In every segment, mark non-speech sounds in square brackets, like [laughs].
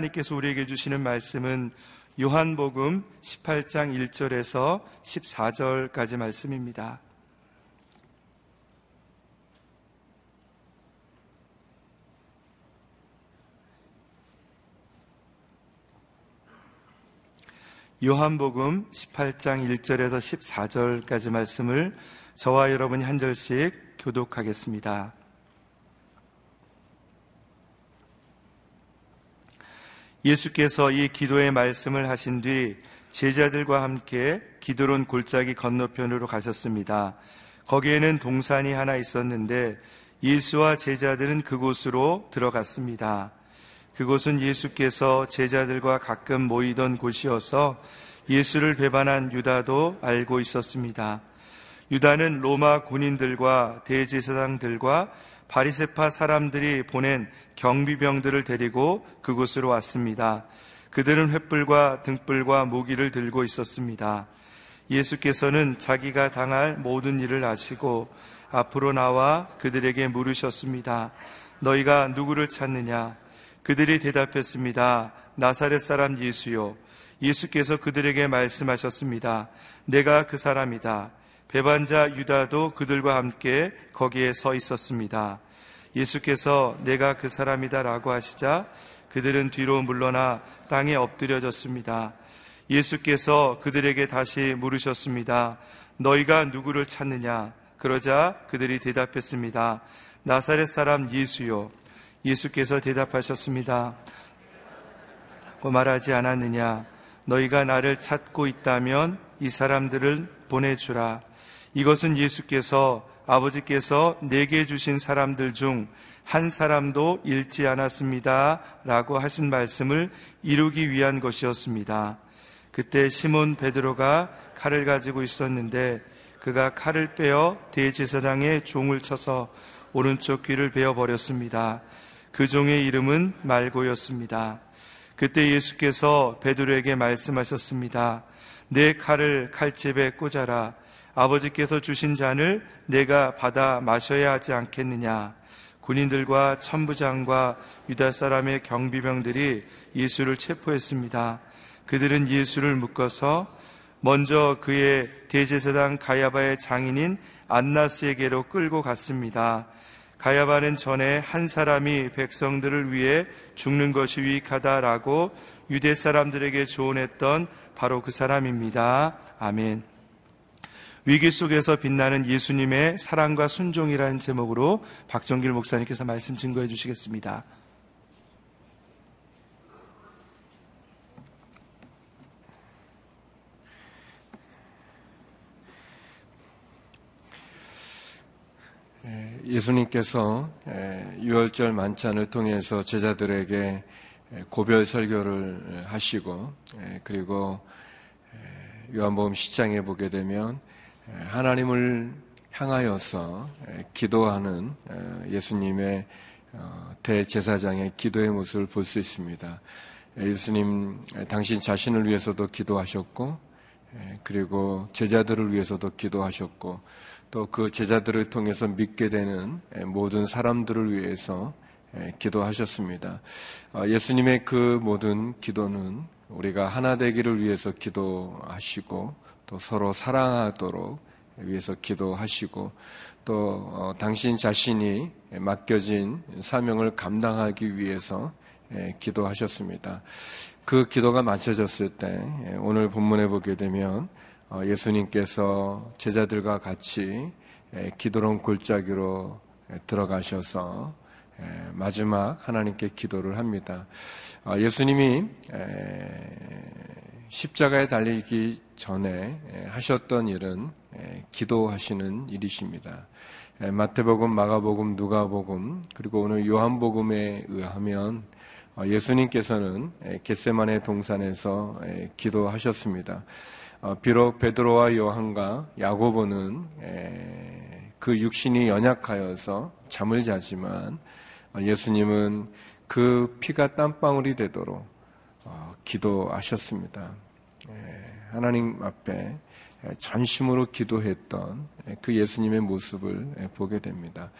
하나님께서 우리에게 주시는 말씀은 요한복음 18장 1절에서 14절까지 말씀입니다. 요한복음 18장 1절에서 14절까지 말씀을 저와 여러분이 한 절씩 교독하겠습니다. 예수께서 이 기도의 말씀을 하신 뒤 제자들과 함께 기도론 골짜기 건너편으로 가셨습니다. 거기에는 동산이 하나 있었는데 예수와 제자들은 그곳으로 들어갔습니다. 그곳은 예수께서 제자들과 가끔 모이던 곳이어서 예수를 배반한 유다도 알고 있었습니다. 유다는 로마 군인들과 대제사장들과 바리세파 사람들이 보낸 경비병들을 데리고 그곳으로 왔습니다. 그들은 횃불과 등불과 무기를 들고 있었습니다. 예수께서는 자기가 당할 모든 일을 아시고 앞으로 나와 그들에게 물으셨습니다. 너희가 누구를 찾느냐? 그들이 대답했습니다. 나사렛 사람 예수요. 예수께서 그들에게 말씀하셨습니다. 내가 그 사람이다. 배반자 유다도 그들과 함께 거기에 서 있었습니다. 예수께서 내가 그 사람이다 라고 하시자 그들은 뒤로 물러나 땅에 엎드려졌습니다. 예수께서 그들에게 다시 물으셨습니다. 너희가 누구를 찾느냐? 그러자 그들이 대답했습니다. 나사렛 사람 예수요. 예수께서 대답하셨습니다. 말하지 않았느냐? 너희가 나를 찾고 있다면 이 사람들을 보내주라. 이것은 예수께서 아버지께서 내게 주신 사람들 중 한 사람도 잃지 않았습니다. 라고 하신 말씀을 이루기 위한 것이었습니다. 그때 시몬 베드로가 칼을 가지고 있었는데 그가 칼을 빼어 대제사장의 종을 쳐서 오른쪽 귀를 베어 버렸습니다. 그 종의 이름은 말고였습니다. 그때 예수께서 베드로에게 말씀하셨습니다. 내 칼을 칼집에 꽂아라. 아버지께서 주신 잔을 내가 받아 마셔야 하지 않겠느냐. 군인들과 천부장과 유다 사람의 경비병들이 예수를 체포했습니다. 그들은 예수를 묶어서 먼저 그의 대제사장 가야바의 장인인 안나스에게로 끌고 갔습니다. 가야바는 전에 한 사람이 백성들을 위해 죽는 것이 유익하다라고 유대 사람들에게 조언했던 바로 그 사람입니다. 아멘. 위기 속에서 빛나는 예수님의 사랑과 순종이라는 제목으로 박정길 목사님께서 말씀 증거해 주시겠습니다. 예, 예수님께서 유월절 만찬을 통해서 제자들에게 고별 설교를 하시고 그리고 요한복음 시장에 보게 되면 하나님을 향하여서 기도하는 예수님의 어, 대제사장의 기도의 모습을 볼 수 있습니다. 예수님 당신 자신을 위해서도 기도하셨고 그리고 제자들을 위해서도 기도하셨고 또 그 제자들을 통해서 믿게 되는 모든 사람들을 위해서 기도하셨습니다. 어, 예수님의 그 모든 기도는 우리가 하나 되기를 위해서 기도하시고 또 서로 사랑하도록 위해서 기도하시고 또 어, 당신 자신이 맡겨진 사명을 감당하기 위해서 예, 기도하셨습니다. 그 기도가 맞춰졌을 때 예, 오늘 본문에 보게 되면 어, 예수님께서 제자들과 같이 예, 기도론 골짜기로 들어가셔서 마지막 하나님께 기도를 합니다. 어, 예수님이 십자가에 달리기 전에 하셨던 일은 기도하시는 일이십니다. 마태복음, 마가복음, 누가복음, 그리고 오늘 요한복음에 의하면 어, 예수님께서는 겟세만의 동산에서 기도하셨습니다. 어, 비록 베드로와 요한과 야고보는 그 육신이 연약하여서 잠을 자지만 어, 예수님은 그 피가 땀방울이 되도록 기도하셨습니다. 하나님 앞에 전심으로 기도했던 그 예수님의 모습을 보게 됩니다.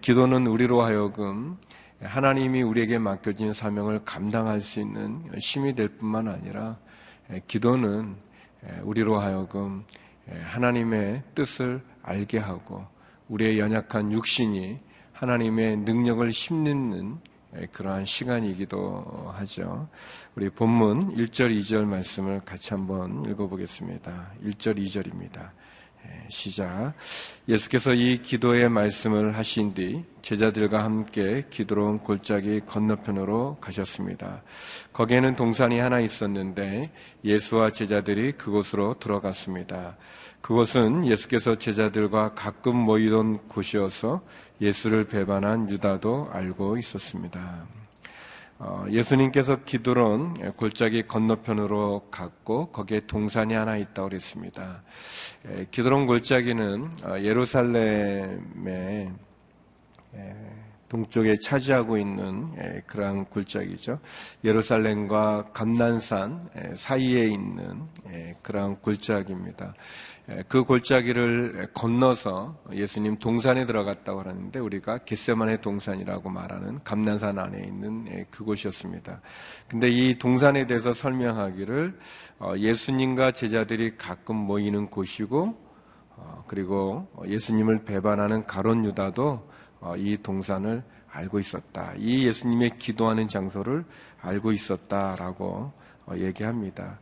기도는 우리로 하여금 하나님이 우리에게 맡겨진 사명을 감당할 수 있는 힘이 될 뿐만 아니라 기도는 우리로 하여금 하나님의 뜻을 알게 하고 우리의 연약한 육신이 하나님의 능력을 힘내는 그러한 시간이기도 하죠. 우리 본문 1절, 2절 말씀을 같이 한번 읽어보겠습니다. 1절, 2절입니다. 시작. 예수께서 이 기도의 말씀을 하신 뒤 제자들과 함께 기도로 온 골짜기 건너편으로 가셨습니다. 거기에는 동산이 하나 있었는데 예수와 제자들이 그곳으로 들어갔습니다. 그곳은 예수께서 제자들과 가끔 모이던 곳이어서 예수를 배반한 유다도 알고 있었습니다. 어, 예수님께서 기도론 골짜기 건너편으로 갔고 거기에 동산이 하나 있다고 그랬습니다. 기도론 골짜기는 어, 예루살렘의 동쪽에 차지하고 있는 그러한 골짜기죠. 예루살렘과 감난산 사이에 있는 그러한 골짜기입니다. 그 골짜기를 건너서 예수님 동산에 들어갔다고 하는데 우리가 겟세만의 동산이라고 말하는 감난산 안에 있는 그곳이었습니다. 근데 이 동산에 대해서 설명하기를 어, 예수님과 제자들이 가끔 모이는 곳이고 어, 그리고 예수님을 배반하는 가론 유다도 어, 이 동산을 알고 있었다. 이 예수님의 기도하는 장소를 알고 있었다라고 어, 얘기합니다.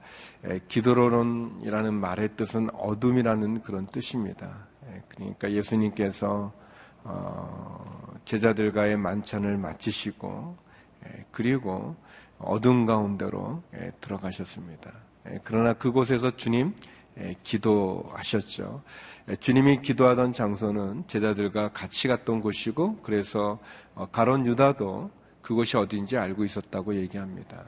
기도론이라는 말의 뜻은 어둠이라는 그런 뜻입니다. 그러니까 예수님께서 어, 제자들과의 만찬을 마치시고 그리고 어둠 가운데로 들어가셨습니다. 그러나 그곳에서 주님 기도하셨죠. 주님이 기도하던 장소는 제자들과 같이 갔던 곳이고 그래서 어, 가론 유다도 그곳이 어디인지 알고 있었다고 얘기합니다.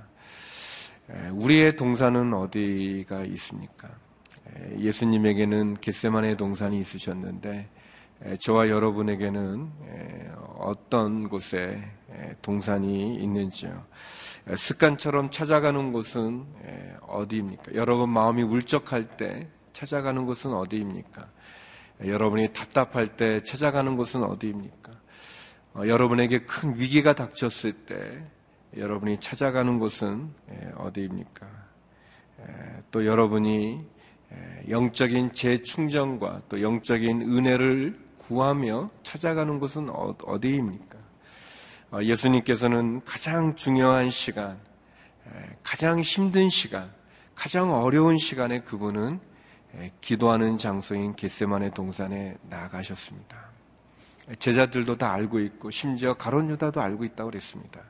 우리의 동산은 어디가 있습니까? 예수님에게는 겟세만의 동산이 있으셨는데 저와 여러분에게는 어떤 곳에 동산이 있는지요? 습관처럼 찾아가는 곳은 어디입니까? 여러분 마음이 울적할 때 찾아가는 곳은 어디입니까? 여러분이 답답할 때 찾아가는 곳은 어디입니까? 어, 여러분에게 큰 위기가 닥쳤을 때 여러분이 찾아가는 곳은 어디입니까? 또 여러분이 영적인 재충전과 또 영적인 은혜를 구하며 찾아가는 곳은 어, 어디입니까? 어, 예수님께서는 가장 중요한 시간, 가장 힘든 시간, 가장 어려운 시간에 그분은 기도하는 장소인 겟세만의 동산에 나아가셨습니다. 제자들도 다 알고 있고 심지어 가론 유다도 알고 있다고 그랬습니다.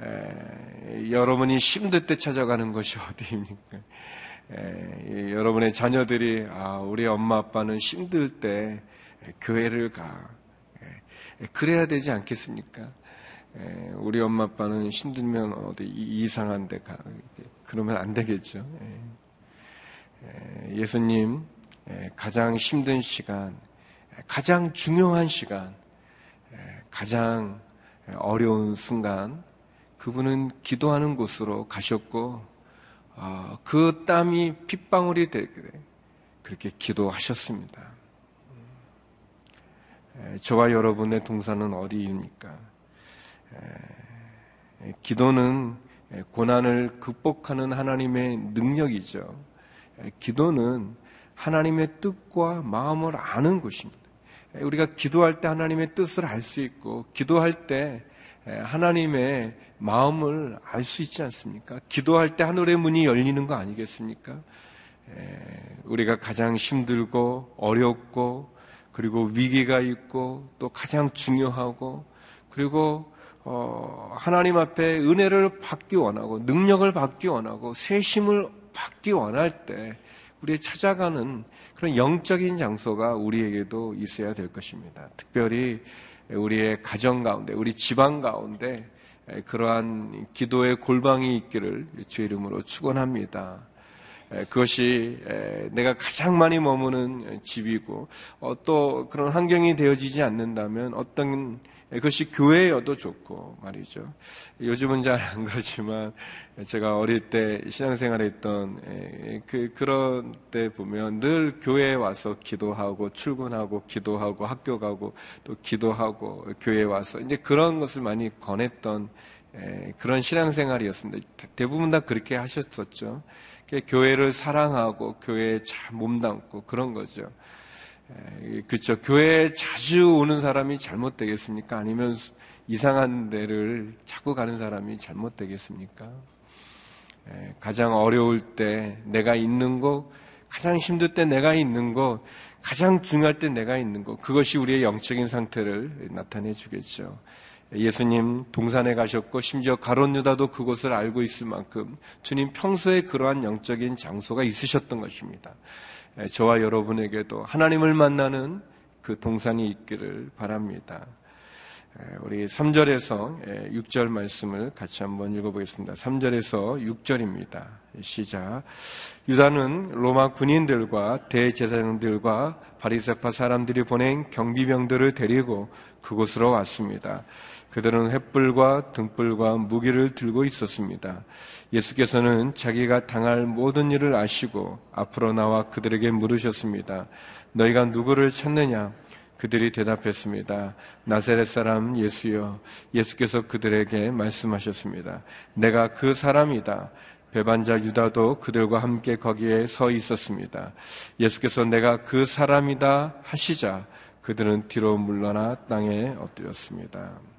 에, 여러분이 힘들 때 찾아가는 것이 [laughs] 어디입니까? 에, 여러분의 자녀들이 아, 우리 엄마 아빠는 힘들 때 교회를 가. 에, 그래야 되지 않겠습니까? 우리 엄마 아빠는 힘들면 어디 이상한 데 가. 그러면 안 되겠죠. 예수님 가장 힘든 시간, 가장 중요한 시간, 가장 어려운 순간, 그분은 기도하는 곳으로 가셨고, 어, 그 땀이 핏방울이 되게 그렇게 기도하셨습니다. 저와 여러분의 동산은 어디입니까? 기도는 고난을 극복하는 하나님의 능력이죠. 기도는 하나님의 뜻과 마음을 아는 것입니다. 우리가 기도할 때 하나님의 뜻을 알 수 있고, 기도할 때 하나님의 마음을 알 수 있지 않습니까? 기도할 때 하늘의 문이 열리는 거 아니겠습니까? 우리가 가장 힘들고 어렵고 그리고 위기가 있고 또 가장 중요하고 그리고 어, 하나님 앞에 은혜를 받기 원하고 능력을 받기 원하고 새 힘을 받기 원할 때 우리의 찾아가는 그런 영적인 장소가 우리에게도 있어야 될 것입니다. 특별히 우리의 가정 가운데, 우리 집안 가운데 그러한 기도의 골방이 있기를 주의 이름으로 축원합니다. 그것이 내가 가장 많이 머무는 집이고 어, 또 그런 환경이 되어지지 않는다면 어떤 그것이 교회여도 좋고 말이죠. 요즘은 잘 안 그렇지만 제가 어릴 때 신앙생활 했던 그, 그런 때 보면 늘 교회에 와서 기도하고 출근하고 기도하고 학교 가고 또 기도하고 교회에 와서 이제 그런 것을 많이 권했던 그런 신앙생활이었습니다. 대부분 다 그렇게 하셨었죠. 교회를 사랑하고 교회에 잘 몸담고 그런 거죠. 그렇죠. 교회에 자주 오는 사람이 잘못되겠습니까? 아니면 이상한 데를 자꾸 가는 사람이 잘못되겠습니까? 가장 어려울 때 내가 있는 곳, 가장 힘들 때 내가 있는 곳, 가장 중요할 때 내가 있는 곳, 그것이 우리의 영적인 상태를 나타내 주겠죠. 예수님 동산에 가셨고 심지어 가론 유다도 그곳을 알고 있을 만큼 주님 평소에 그러한 영적인 장소가 있으셨던 것입니다. 예, 저와 여러분에게도 하나님을 만나는 그 동산이 있기를 바랍니다. 예, 우리 3절에서 6절 예, 말씀을 같이 한번 읽어보겠습니다. 3절에서 6절입니다. 시작. 유다는 로마 군인들과 대제사장들과 바리세파 사람들이 보낸 경비병들을 데리고 그곳으로 왔습니다. 그들은 횃불과 등불과 무기를 들고 있었습니다. 예수께서는 자기가 당할 모든 일을 아시고 앞으로 나와 그들에게 물으셨습니다. 너희가 누구를 찾느냐? 그들이 대답했습니다. 나세렛 사람 예수여. 예수께서 그들에게 말씀하셨습니다. 내가 그 사람이다. 배반자 유다도 그들과 함께 거기에 서 있었습니다. 예수께서 내가 그 사람이다 하시자 그들은 뒤로 물러나 땅에 엎드렸습니다.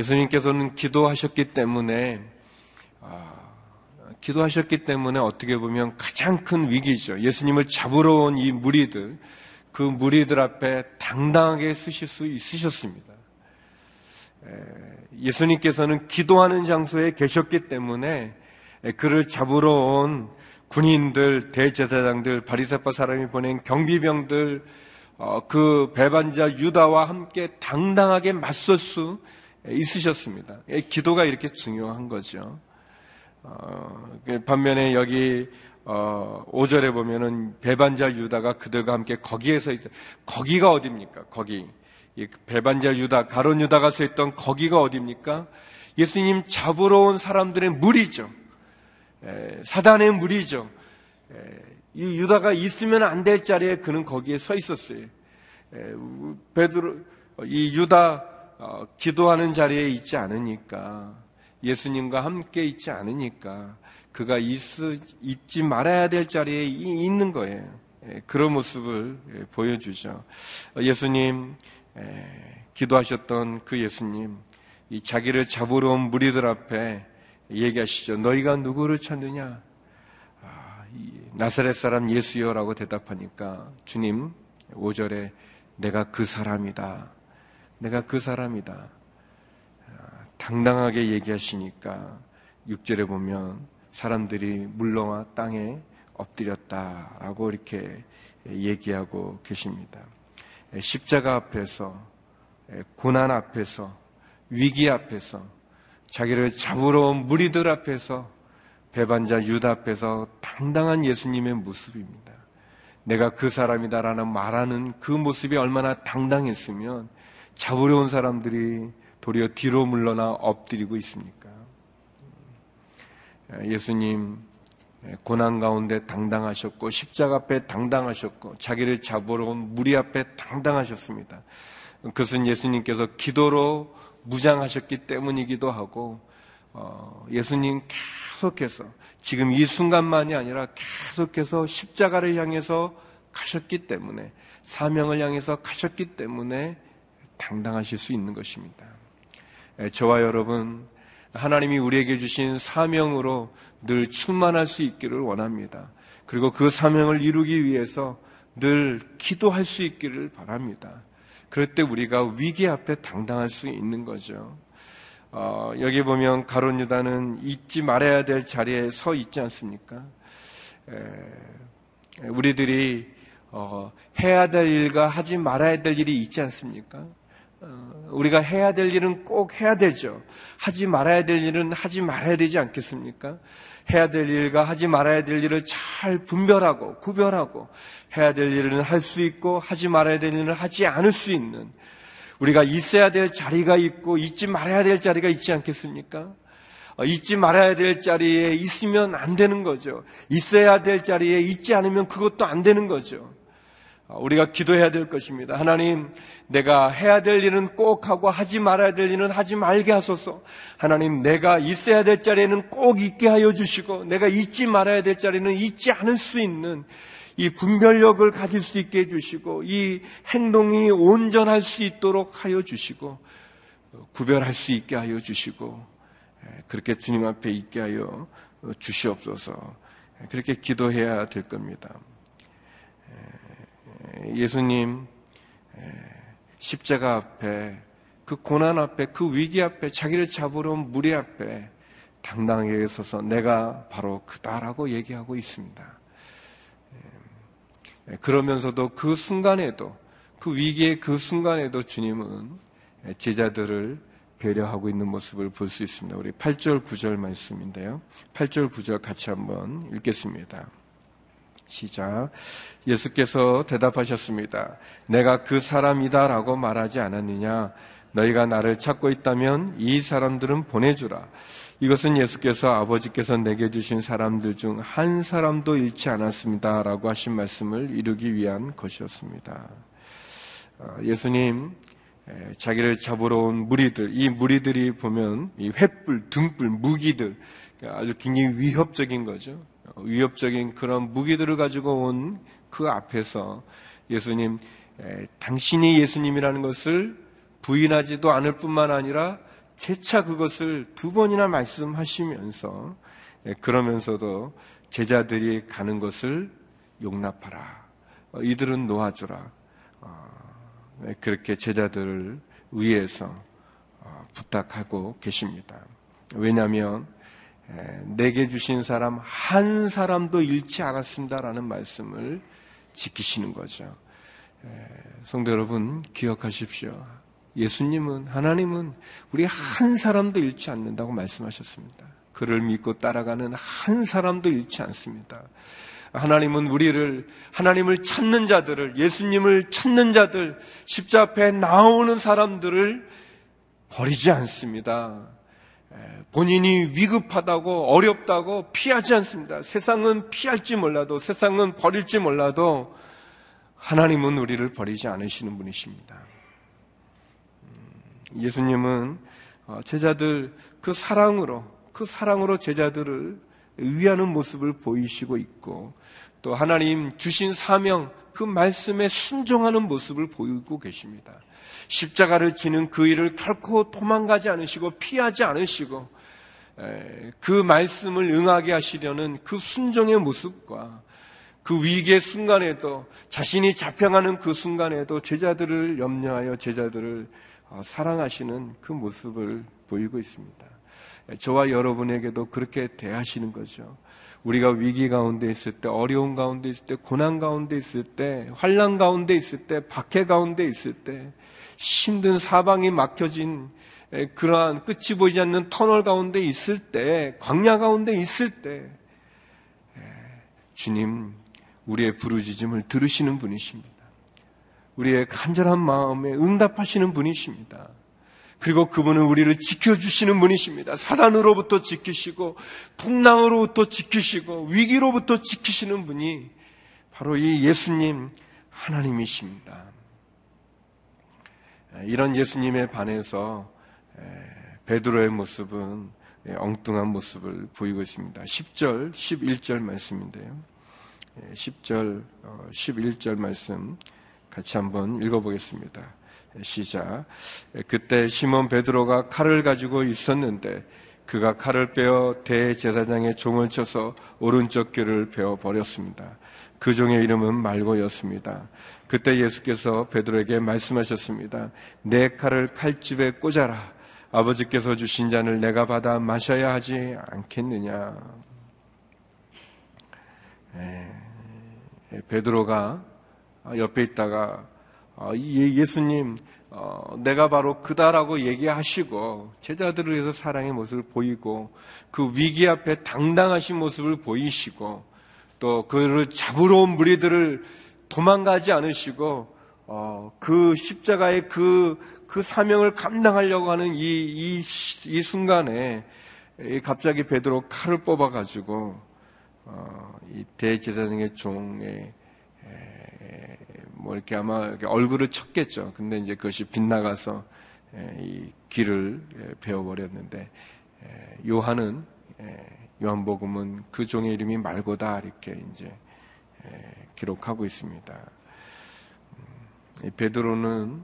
예수님께서는 기도하셨기 때문에 아, 기도하셨기 때문에 어떻게 보면 가장 큰 위기죠. 예수님을 잡으러 온 이 무리들, 그 무리들 앞에 당당하게 쓰실 수 있으셨습니다. 예수님께서는 기도하는 장소에 계셨기 때문에 그를 잡으러 온 군인들, 대제사장들, 바리새파 사람이 보낸 경비병들, 어, 그 배반자 유다와 함께 당당하게 맞설 수 있으셨습니다. 기도가 이렇게 중요한 거죠. 어, 그 반면에 여기 어, 5절에 보면은 배반자 유다가 그들과 함께 거기에서 있어요. 거기가 어딥니까? 거기. 이 배반자 유다, 가론 유다가 서 있던 거기가 어딥니까? 예수님 잡으러 온 사람들의 무리죠. 에, 사단의 무리죠. 에, 이 유다가 있으면 안 될 자리에 그는 거기에 서 있었어요. 에, 베드로, 이 유다 어, 기도하는 자리에 있지 않으니까 예수님과 함께 있지 않으니까 그가 있, 있지 말아야 될 자리에 있는 거예요. 예, 그런 모습을 예, 보여주죠. 예수님 기도하셨던 그 예수님 자기를 잡으러 온 무리들 앞에 얘기하시죠. 너희가 누구를 찾느냐? 아, 나사렛 사람 예수여라고 대답하니까 주님 5절에 내가 그 사람이다. 내가 그 사람이다. 당당하게 얘기하시니까 6절에 보면 사람들이 물러와 땅에 엎드렸다라고 이렇게 얘기하고 계십니다. 십자가 앞에서, 고난 앞에서, 위기 앞에서, 자기를 잡으러 온 무리들 앞에서, 배반자 유다 앞에서 당당한 예수님의 모습입니다. 내가 그 사람이다라는 말하는 그 모습이 얼마나 당당했으면 잡으려 온 사람들이 도리어 뒤로 물러나 엎드리고 있습니까? 예수님 고난 가운데 당당하셨고 십자가 앞에 당당하셨고 자기를 잡으러 온 무리 앞에 당당하셨습니다. 그것은 예수님께서 기도로 무장하셨기 때문이기도 하고 어, 예수님 계속해서 지금 이 순간만이 아니라 계속해서 십자가를 향해서 가셨기 때문에 사명을 향해서 가셨기 때문에 당당하실 수 있는 것입니다. 저와 여러분, 하나님이 우리에게 주신 사명으로 늘 충만할 수 있기를 원합니다. 그리고 그 사명을 이루기 위해서 늘 기도할 수 있기를 바랍니다. 그럴 때 우리가 위기 앞에 당당할 수 있는 거죠. 어, 여기 보면 가론 유다는 잊지 말아야 될 자리에 서 있지 않습니까? 에, 우리들이 어, 해야 될 일과 하지 말아야 될 일이 있지 않습니까? 어, 우리가 해야 될 일은 꼭 해야 되죠. 하지 말아야 될 일은 하지 말아야 되지 않겠습니까? 해야 될 일과 하지 말아야 될 일을 잘 분별하고 구별하고 해야 될 일은 할 수 있고 하지 말아야 될 일은 하지 않을 수 있는 우리가 있어야 될 자리가 있고 잊지 말아야 될 자리가 있지 않겠습니까? 어, 잊지 말아야 될 자리에 있으면 안 되는 거죠. 있어야 될 자리에 있지 않으면 그것도 안 되는 거죠. 어, 우리가 기도해야 될 것입니다. 하나님, 내가 해야 될 일은 꼭 하고 하지 말아야 될 일은 하지 말게 하소서. 하나님, 내가 있어야 될 자리에는 꼭 있게 하여 주시고, 내가 잊지 말아야 될 자리는 잊지 않을 수 있는 이 분별력을 가질 수 있게 해주시고 이 행동이 온전할 수 있도록 하여 주시고 구별할 수 있게 하여 주시고 그렇게 주님 앞에 있게 하여 주시옵소서 그렇게 기도해야 될 겁니다. 예수님 십자가 앞에 그 고난 앞에 그 위기 앞에 자기를 잡으러 온 무리 앞에 당당하게 서서 내가 바로 그다라고 얘기하고 있습니다. 예, 그러면서도 그 순간에도 그 위기의 그 순간에도 주님은 제자들을 배려하고 있는 모습을 볼 수 있습니다. 우리 8절 9절 말씀인데요. 8절 9절 같이 한번 읽겠습니다. 시작. 예수께서 대답하셨습니다. 내가 그 사람이다 라고 말하지 않았느냐? 너희가 나를 찾고 있다면 이 사람들은 보내주라. 이것은 예수께서 아버지께서 내게 주신 사람들 중 한 사람도 잃지 않았습니다. 라고 하신 말씀을 이루기 위한 것이었습니다. 어, 예수님, 자기를 잡으러 온 무리들, 이 무리들이 보면 이 횃불, 등불, 무기들, 아주 굉장히 위협적인 거죠. 어, 위협적인 그런 무기들을 가지고 온 그 앞에서 예수님, 당신이 예수님이라는 것을 부인하지도 않을 뿐만 아니라 재차 그것을 두 번이나 말씀하시면서 예, 그러면서도 제자들이 가는 것을 용납하라. 어, 이들은 놓아주라. 어, 네, 그렇게 제자들을 위해서 어, 부탁하고 계십니다. 왜냐하면 내게 주신 사람 한 사람도 잃지 않았습니다라는 말씀을 지키시는 거죠. 성도 여러분 기억하십시오. 예수님은 하나님은 우리 한 사람도 잃지 않는다고 말씀하셨습니다. 그를 믿고 따라가는 한 사람도 잃지 않습니다. 하나님은 우리를 하나님을 찾는 자들을 예수님을 찾는 자들 십자 앞에 나오는 사람들을 버리지 않습니다. 본인이 위급하다고 어렵다고 피하지 않습니다. 세상은 피할지 몰라도 세상은 버릴지 몰라도 하나님은 우리를 버리지 않으시는 분이십니다. 예수님은 어, 제자들 그 사랑으로 그 사랑으로 제자들을 위하는 모습을 보이시고 있고 또 하나님 주신 사명 그 말씀에 순종하는 모습을 보이고 계십니다. 십자가를 지는 그 일을 결코 도망가지 않으시고 피하지 않으시고 그 말씀을 응하게 하시려는 그 순종의 모습과 그 위기의 순간에도 자신이 잡혀가는 그 순간에도 제자들을 염려하여 제자들을 어, 사랑하시는 그 모습을 보이고 있습니다. 저와 여러분에게도 그렇게 대하시는 거죠. 우리가 위기 가운데 있을 때, 어려운 가운데 있을 때, 고난 가운데 있을 때, 환란 가운데 있을 때, 박해 가운데 있을 때, 힘든 사방이 막혀진 그러한 끝이 보이지 않는 터널 가운데 있을 때, 광야 가운데 있을 때, 주님, 우리의 부르짖음을 들으시는 분이십니다. 우리의 간절한 마음에 응답하시는 분이십니다. 그리고 그분은 우리를 지켜주시는 분이십니다. 사단으로부터 지키시고, 풍랑으로부터 지키시고, 위기로부터 지키시는 분이 바로 이 예수님 하나님이십니다. 이런 예수님에 반해서 베드로의 모습은 엉뚱한 모습을 보이고 있습니다. 10절, 11절 말씀인데요. 10절, 11절 어, 말씀 같이 한번 읽어보겠습니다. 시작. 그때 시몬 베드로가 칼을 가지고 있었는데 그가 칼을 빼어 대제사장의 종을 쳐서 오른쪽 귀를 베어 버렸습니다. 그 종의 이름은 말고였습니다. 그때 예수께서 베드로에게 말씀하셨습니다. 내 칼을 칼집에 꽂아라. 아버지께서 주신 잔을 내가 받아 마셔야 하지 않겠느냐. 에, 베드로가 아, 옆에 있다가 아, 예수님 어, 내가 바로 그다라고 얘기하시고 제자들을 위해서 사랑의 모습을 보이고 그 위기 앞에 당당하신 모습을 보이시고 또 그를 잡으러 온 무리들을 도망가지 않으시고 어, 그 십자가의 그, 그 사명을 감당하려고 하는 이, 이, 이 순간에 갑자기 베드로 칼을 뽑아가지고 어, 이 대제사장의 종의 뭐 이렇게 아마 얼굴을 쳤겠죠. 근데 이제 그것이 빗나가서 이 길을 베어버렸는데 요한은 요한복음은 그 종의 이름이 말고다 이렇게 이제 기록하고 있습니다. 음, 베드로는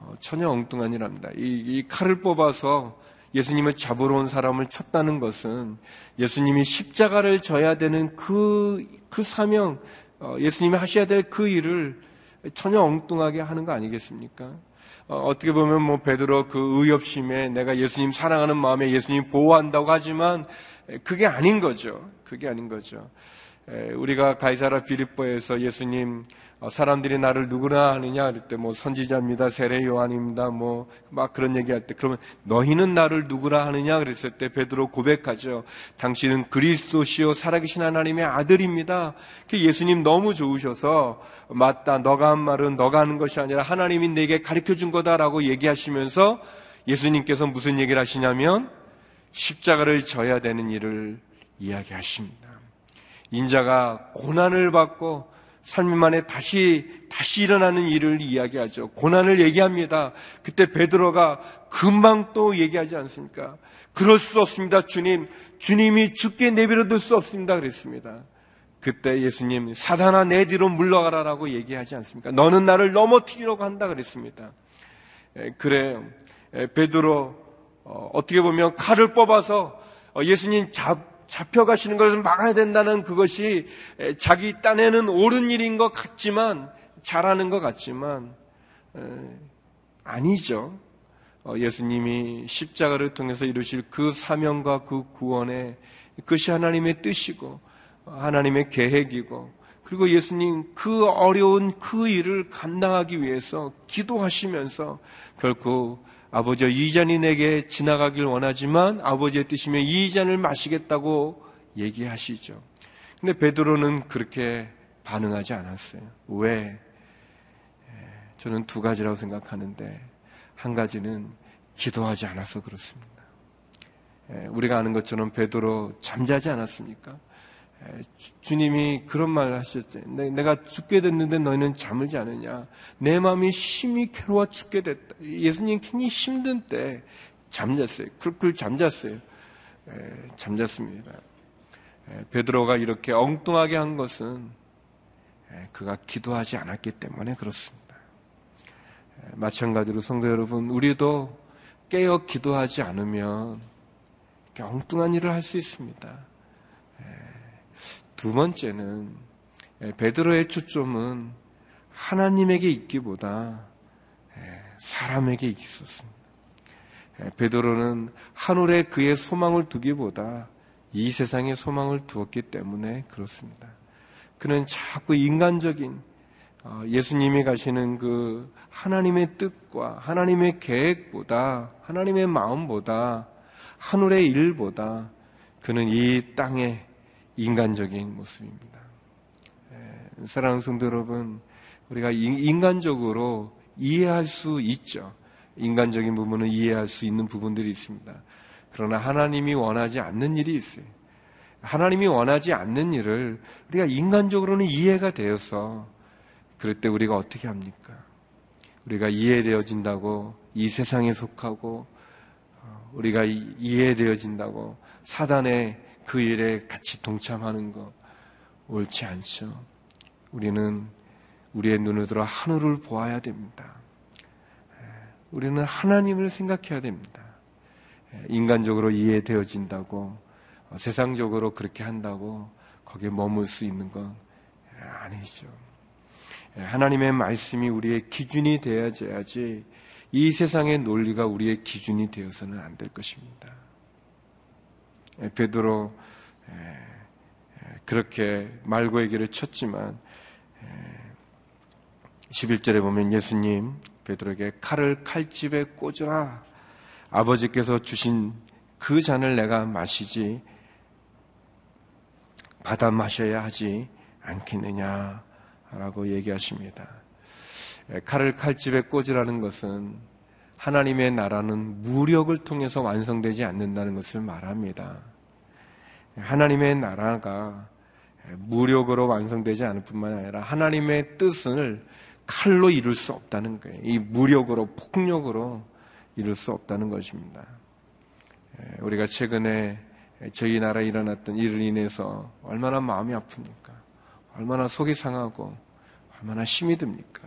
어, 전혀 엉뚱한이랍니다. 이, 이 칼을 뽑아서 예수님을 잡으러 온 사람을 쳤다는 것은 예수님이 십자가를 져야 되는 그, 그 사명, 어, 예수님이 하셔야 될 그 일을 전혀 엉뚱하게 하는 거 아니겠습니까? 어, 떻게 보면 뭐 베드로 그 의협심에 내가 예수님 사랑하는 마음에 예수님 보호한다고 하지만 그게 아닌 거죠. 그게 아닌 거죠. 우리가 가이사라 비립보에서 예수님 어, 사람들이 나를 누구나 하느냐 그럴 때뭐 선지자입니다 세례 요한입니다 뭐 막 그런 얘기할 때 그러면 너희는 나를 누구라 하느냐 그랬을 때 베드로 고백하죠. 당신은 그리스도시요 살아계신 하나님의 아들입니다. 예수님 너무 좋으셔서 맞다 너가 한 말은 너가 하는 것이 아니라 하나님이 내게 가르쳐 준 거다라고 얘기하시면서 예수님께서 무슨 얘기를 하시냐면 십자가를 져야 되는 일을 이야기하십니다 인자가 고난을 받고 삶 만에 다시 다시 일어나는 일을 이야기하죠. 고난을 얘기합니다. 그때 베드로가 금방 또 얘기하지 않습니까? 그럴 수 없습니다, 주님. 주님이 죽게 내버려 둘 수 없습니다. 그랬습니다. 그때 예수님 사단아 내 뒤로 물러가라라고 얘기하지 않습니까? 너는 나를 넘어뜨리려고 한다 그랬습니다. 그래 베드로 어, 어떻게 보면 칼을 뽑아서 어, 예수님 잡 잡혀가시는 것을 막아야 된다는 그것이 자기 딴에는 옳은 일인 것 같지만 잘하는 것 같지만 아니죠. 어, 예수님이 십자가를 통해서 이루실 그 사명과 그 구원에 그것이 하나님의 뜻이고 하나님의 계획이고 그리고 예수님 그 어려운 그 일을 감당하기 위해서 기도하시면서 결국 아버지여 이 잔이 내게 지나가길 원하지만 아버지의 뜻이면 이 잔을 마시겠다고 얘기하시죠. 근데 베드로는 그렇게 반응하지 않았어요. 왜? 저는 두 가지라고 생각하는데 한 가지는 기도하지 않아서 그렇습니다. 우리가 아는 것처럼 베드로 잠자지 않았습니까? 주님이 그런 말을 하셨죠. 내가 죽게 됐는데 너희는 잠을 자느냐. 내 마음이 심히 괴로워 죽게 됐다. 예수님 굉장히 힘든 때 잠잤어요. 쿨쿨 잠잤어요. 잠잤습니다. 베드로가 이렇게 엉뚱하게 한 것은 그가 기도하지 않았기 때문에 그렇습니다. 마찬가지로 성도 여러분, 우리도 깨어 기도하지 않으면 엉뚱한 일을 할 수 있습니다. 두 번째는 베드로의 초점은 하나님에게 있기보다 사람에게 있었습니다. 베드로는 하늘에 그의 소망을 두기보다 이 세상에 소망을 두었기 때문에 그렇습니다. 그는 자꾸 인간적인 어, 예수님이 가시는 그 하나님의 뜻과 하나님의 계획보다 하나님의 마음보다 하늘의 일보다 그는 이 땅에 인간적인 모습입니다. 예, 사랑하는 성도 여러분, 우리가 인간적으로 이해할 수 있죠. 인간적인 부분은 이해할 수 있는 부분들이 있습니다. 그러나 하나님이 원하지 않는 일이 있어요. 하나님이 원하지 않는 일을 우리가 인간적으로는 이해가 되어서 그럴 때 우리가 어떻게 합니까? 우리가 이해되어진다고 이 세상에 속하고 어, 우리가 이해되어진다고 사단의 그 일에 같이 동참하는 거 옳지 않죠. 우리는 우리의 들어 하늘을 보아야 됩니다. 우리는 하나님을 생각해야 됩니다. 인간적으로 이해되어진다고 어, 세상적으로 그렇게 한다고 거기에 머물 수 있는 건 아니죠. 하나님의 말씀이 우리의 기준이 되어야지 이 세상의 논리가 우리의 기준이 되어서는 안 될 것입니다. 예, 베드로 예, 예, 그렇게 길을 쳤지만 11절에 보면 예수님 베드로에게 칼을 칼집에 꽂으라. 아버지께서 주신 그 잔을 내가 마시지 받아 마셔야 하지 않겠느냐라고 얘기하십니다. 칼을 칼집에 꽂으라는 것은 하나님의 나라는 무력을 통해서 완성되지 않는다는 것을 말합니다. 하나님의 나라가 무력으로 완성되지 않을 뿐만 아니라 하나님의 뜻을 칼로 이룰 수 없다는 거예요. 이 무력으로, 폭력으로 이룰 수 없다는 것입니다. 우리가 최근에 저희 나라에 일어났던 일을 인해서 얼마나 마음이 아픕니까? 얼마나 속이 상하고 얼마나 힘이 듭니까?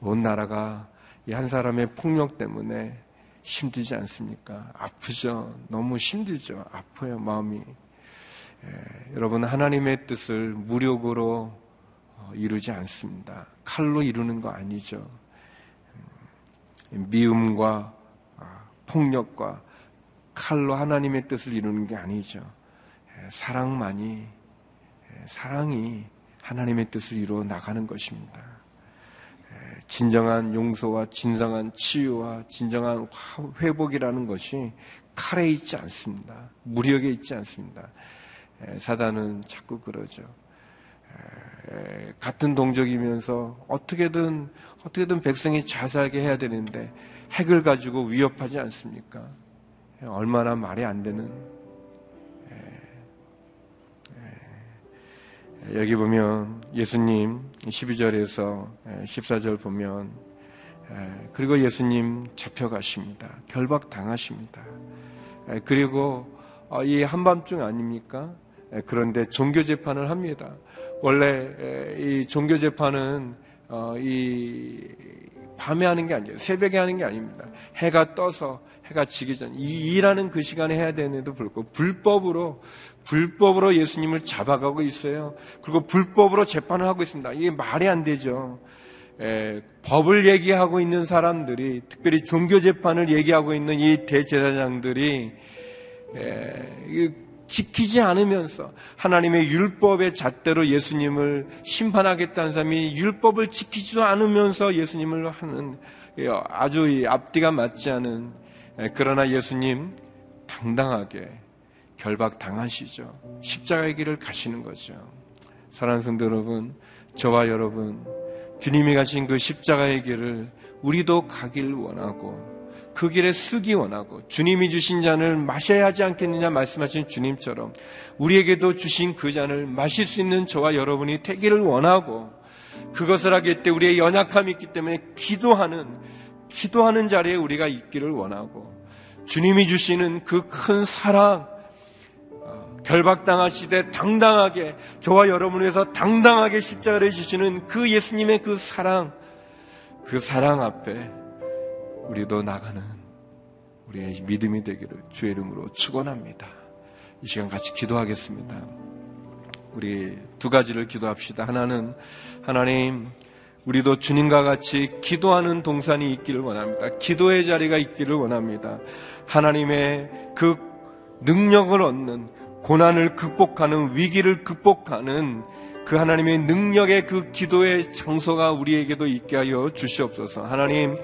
온 나라가 이 한 사람의 폭력 때문에 힘들지 않습니까? 아프죠. 너무 힘들죠. 아파요, 마음이. 예, 여러분, 하나님의 뜻을 무력으로 어, 이루지 않습니다. 칼로 이루는 거 아니죠. 음, 미움과 아, 폭력과 칼로 하나님의 뜻을 이루는 게 아니죠. 예, 사랑만이, 예, 사랑이 하나님의 뜻을 이루어 나가는 것입니다. 예, 진정한 용서와 진정한 치유와 진정한 회복이라는 것이 칼에 있지 않습니다. 무력에 있지 않습니다. 사단은 자꾸 그러죠. 같은 동족이면서 어떻게든 어떻게든 백성이 잘 살게 해야 되는데 핵을 가지고 위협하지 않습니까? 얼마나 말이 안 되는 여기 보면 예수님 12절에서 14절 보면 그리고 예수님 잡혀가십니다. 결박 당하십니다. 그리고 어, 이 한밤중 아닙니까? 그런데 종교 재판을 합니다. 원래 이 종교 재판은 어, 이 밤에 하는 게 아니에요. 새벽에 하는 게 아닙니다. 해가 떠서 해가 지기 전, 이 일하는 그 시간에 해야 되는데도 불구하고 불법으로, 불법으로 예수님을 잡아가고 있어요. 그리고 불법으로 재판을 하고 있습니다. 이게 말이 안 되죠. 에, 법을 얘기하고 있는 사람들이, 특별히 종교 재판을 얘기하고 있는 이 대제사장들이, 에, 지키지 않으면서 하나님의 율법의 잣대로 예수님을 심판하겠다는 사람이 율법을 지키지도 않으면서 예수님을 하는 아주 앞뒤가 맞지 않은 예, 그러나 예수님 당당하게 결박 당하시죠. 십자가의 길을 가시는 거죠. 사랑하는 성도 여러분, 저와 여러분, 주님이 가신 그 십자가의 길을 우리도 가길 원하고 그 길에 쓰기 원하고 주님이 주신 잔을 마셔야 하지 않겠느냐 말씀하신 주님처럼 우리에게도 주신 그 잔을 마실 수 있는 저와 여러분이 되기를 원하고 그것을 하기 때 우리의 연약함이 있기 때문에 기도하는 기도하는 자리에 우리가 있기를 원하고 주님이 주시는 그 큰 사랑 어, 결박당하시되 당당하게 저와 여러분을 위해서 당당하게 십자가를 주시는 그 예수님의 그 사랑 그 사랑 앞에 우리도 나가는 우리의 믿음이 되기를 주의 이름으로 축원합니다. 이 시간 같이 기도하겠습니다. 우리 두 가지를 기도합시다. 하나는 하나님 우리도 주님과 같이 기도하는 동산이 있기를 원합니다. 기도의 자리가 있기를 원합니다. 하나님의 그 능력을 얻는 고난을 극복하는 위기를 극복하는 그 하나님의 능력의 그 기도의 장소가 우리에게도 있게 하여 주시옵소서. 하나님,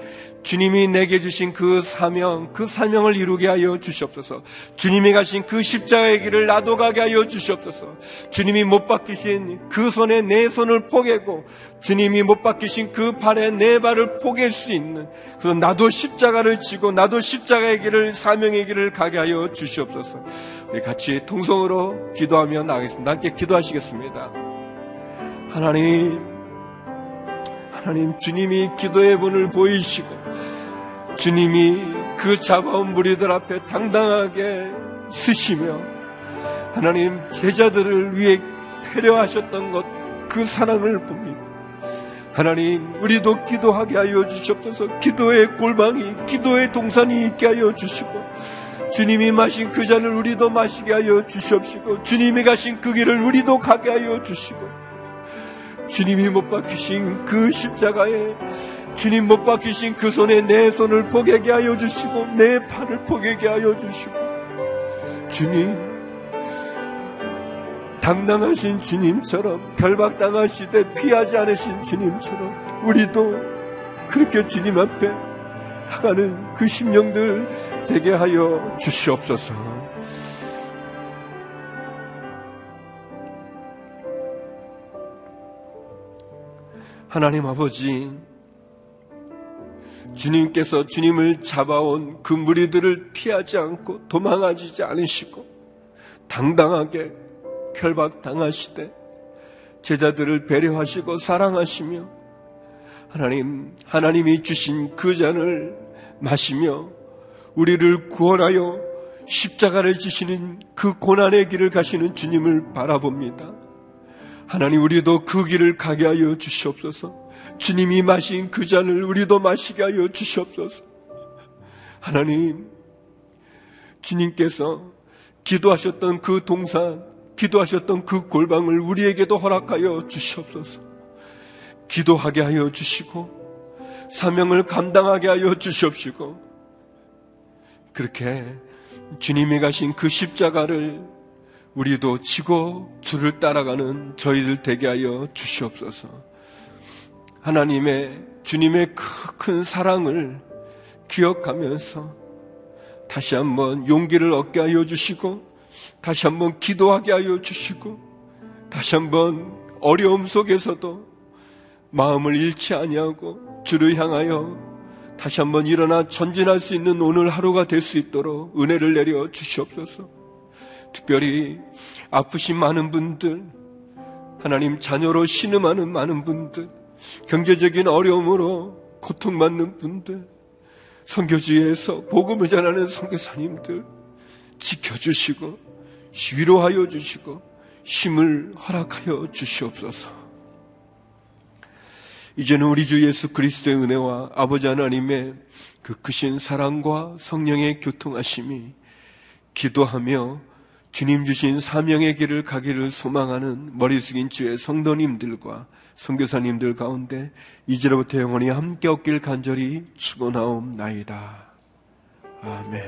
주님이 내게 주신 그 사명, 그 사명을 이루게 하여 주시옵소서. 주님이 가신 그 십자가의 길을 나도 가게 하여 주시옵소서. 주님이 못 박히신 그 손에 내 손을 포개고, 주님이 못 박히신 그 발에 내 발을 포갤 수 있는, 그 나도 십자가를 지고, 나도 십자가의 길을, 사명의 길을 가게 하여 주시옵소서. 우리 같이 통성으로 기도하며 나가겠습니다. 함께 기도하시겠습니다. 하나님, 하나님 주님이 기도의 분을 보이시고 주님이 그 잡아온 무리들 앞에 당당하게 쓰시며 하나님 제자들을 위해 패려하셨던 것 그 사랑을 봅니다. 하나님 우리도 기도하게 하여 주시옵소서 기도의 골방이 기도의 동산이 있게 하여 주시고 주님이 마신 그 잔을 우리도 마시게 하여 주시옵시고 주님이 가신 그 길을 우리도 가게 하여 주시고 주님이 못 박히신 그 십자가에 주님 못 박히신 그 손에 내 손을 포개게 하여 주시고 내 팔을 포개게 하여 주시고 주님 당당하신 주님처럼 결박당하시되 피하지 않으신 주님처럼 우리도 그렇게 주님 앞에 나가는 그 심령들 되게 하여 주시옵소서. 하나님 아버지, 주님께서 주님을 잡아온 그 무리들을 피하지 않고 도망하지 않으시고 당당하게 결박당하시되 제자들을 배려하시고 사랑하시며 하나님, 하나님이 주신 그 잔을 마시며 우리를 구원하여 십자가를 지시는 그 고난의 길을 가시는 주님을 바라봅니다. 하나님 우리도 그 길을 가게 하여 주시옵소서. 주님이 마신 그 잔을 우리도 마시게 하여 주시옵소서. 하나님, 주님께서 기도하셨던 그 동산, 기도하셨던 그 골방을 우리에게도 허락하여 주시옵소서. 기도하게 하여 주시고, 사명을 감당하게 하여 주시옵시고, 그렇게 주님이 가신 그 십자가를 우리도 지고 주를 따라가는 저희들 되게 하여 주시옵소서. 하나님의 주님의 큰 사랑을 기억하면서 다시 한번 용기를 얻게 하여 주시고 다시 한번 기도하게 하여 주시고 다시 한번 어려움 속에서도 마음을 잃지 아니하고 주를 향하여 다시 한번 일어나 전진할 수 있는 오늘 하루가 될 수 있도록 은혜를 내려 주시옵소서. 특별히 아프신 많은 분들, 하나님 자녀로 신음하는 많은 분들, 경제적인 어려움으로 고통받는 분들, 선교지에서 복음을 전하는 선교사님들 지켜주시고 위로하여 주시고 힘을 허락하여 주시옵소서. 이제는 우리 주 예수 그리스도의 은혜와 아버지 하나님의 그 크신 사랑과 성령의 교통하심이 기도하며 주님 주신 사명의 길을 가기를 소망하는 머리 숙인 주의 성도님들과 선교사님들 가운데 이제로부터 영원히 함께 없길 간절히 축원하옵나이다. 아멘.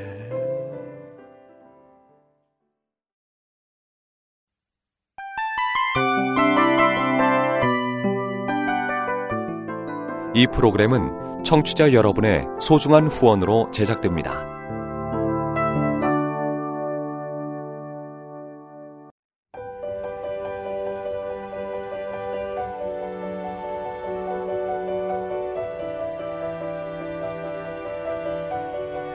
이 프로그램은 청취자 여러분의 소중한 후원으로 제작됩니다.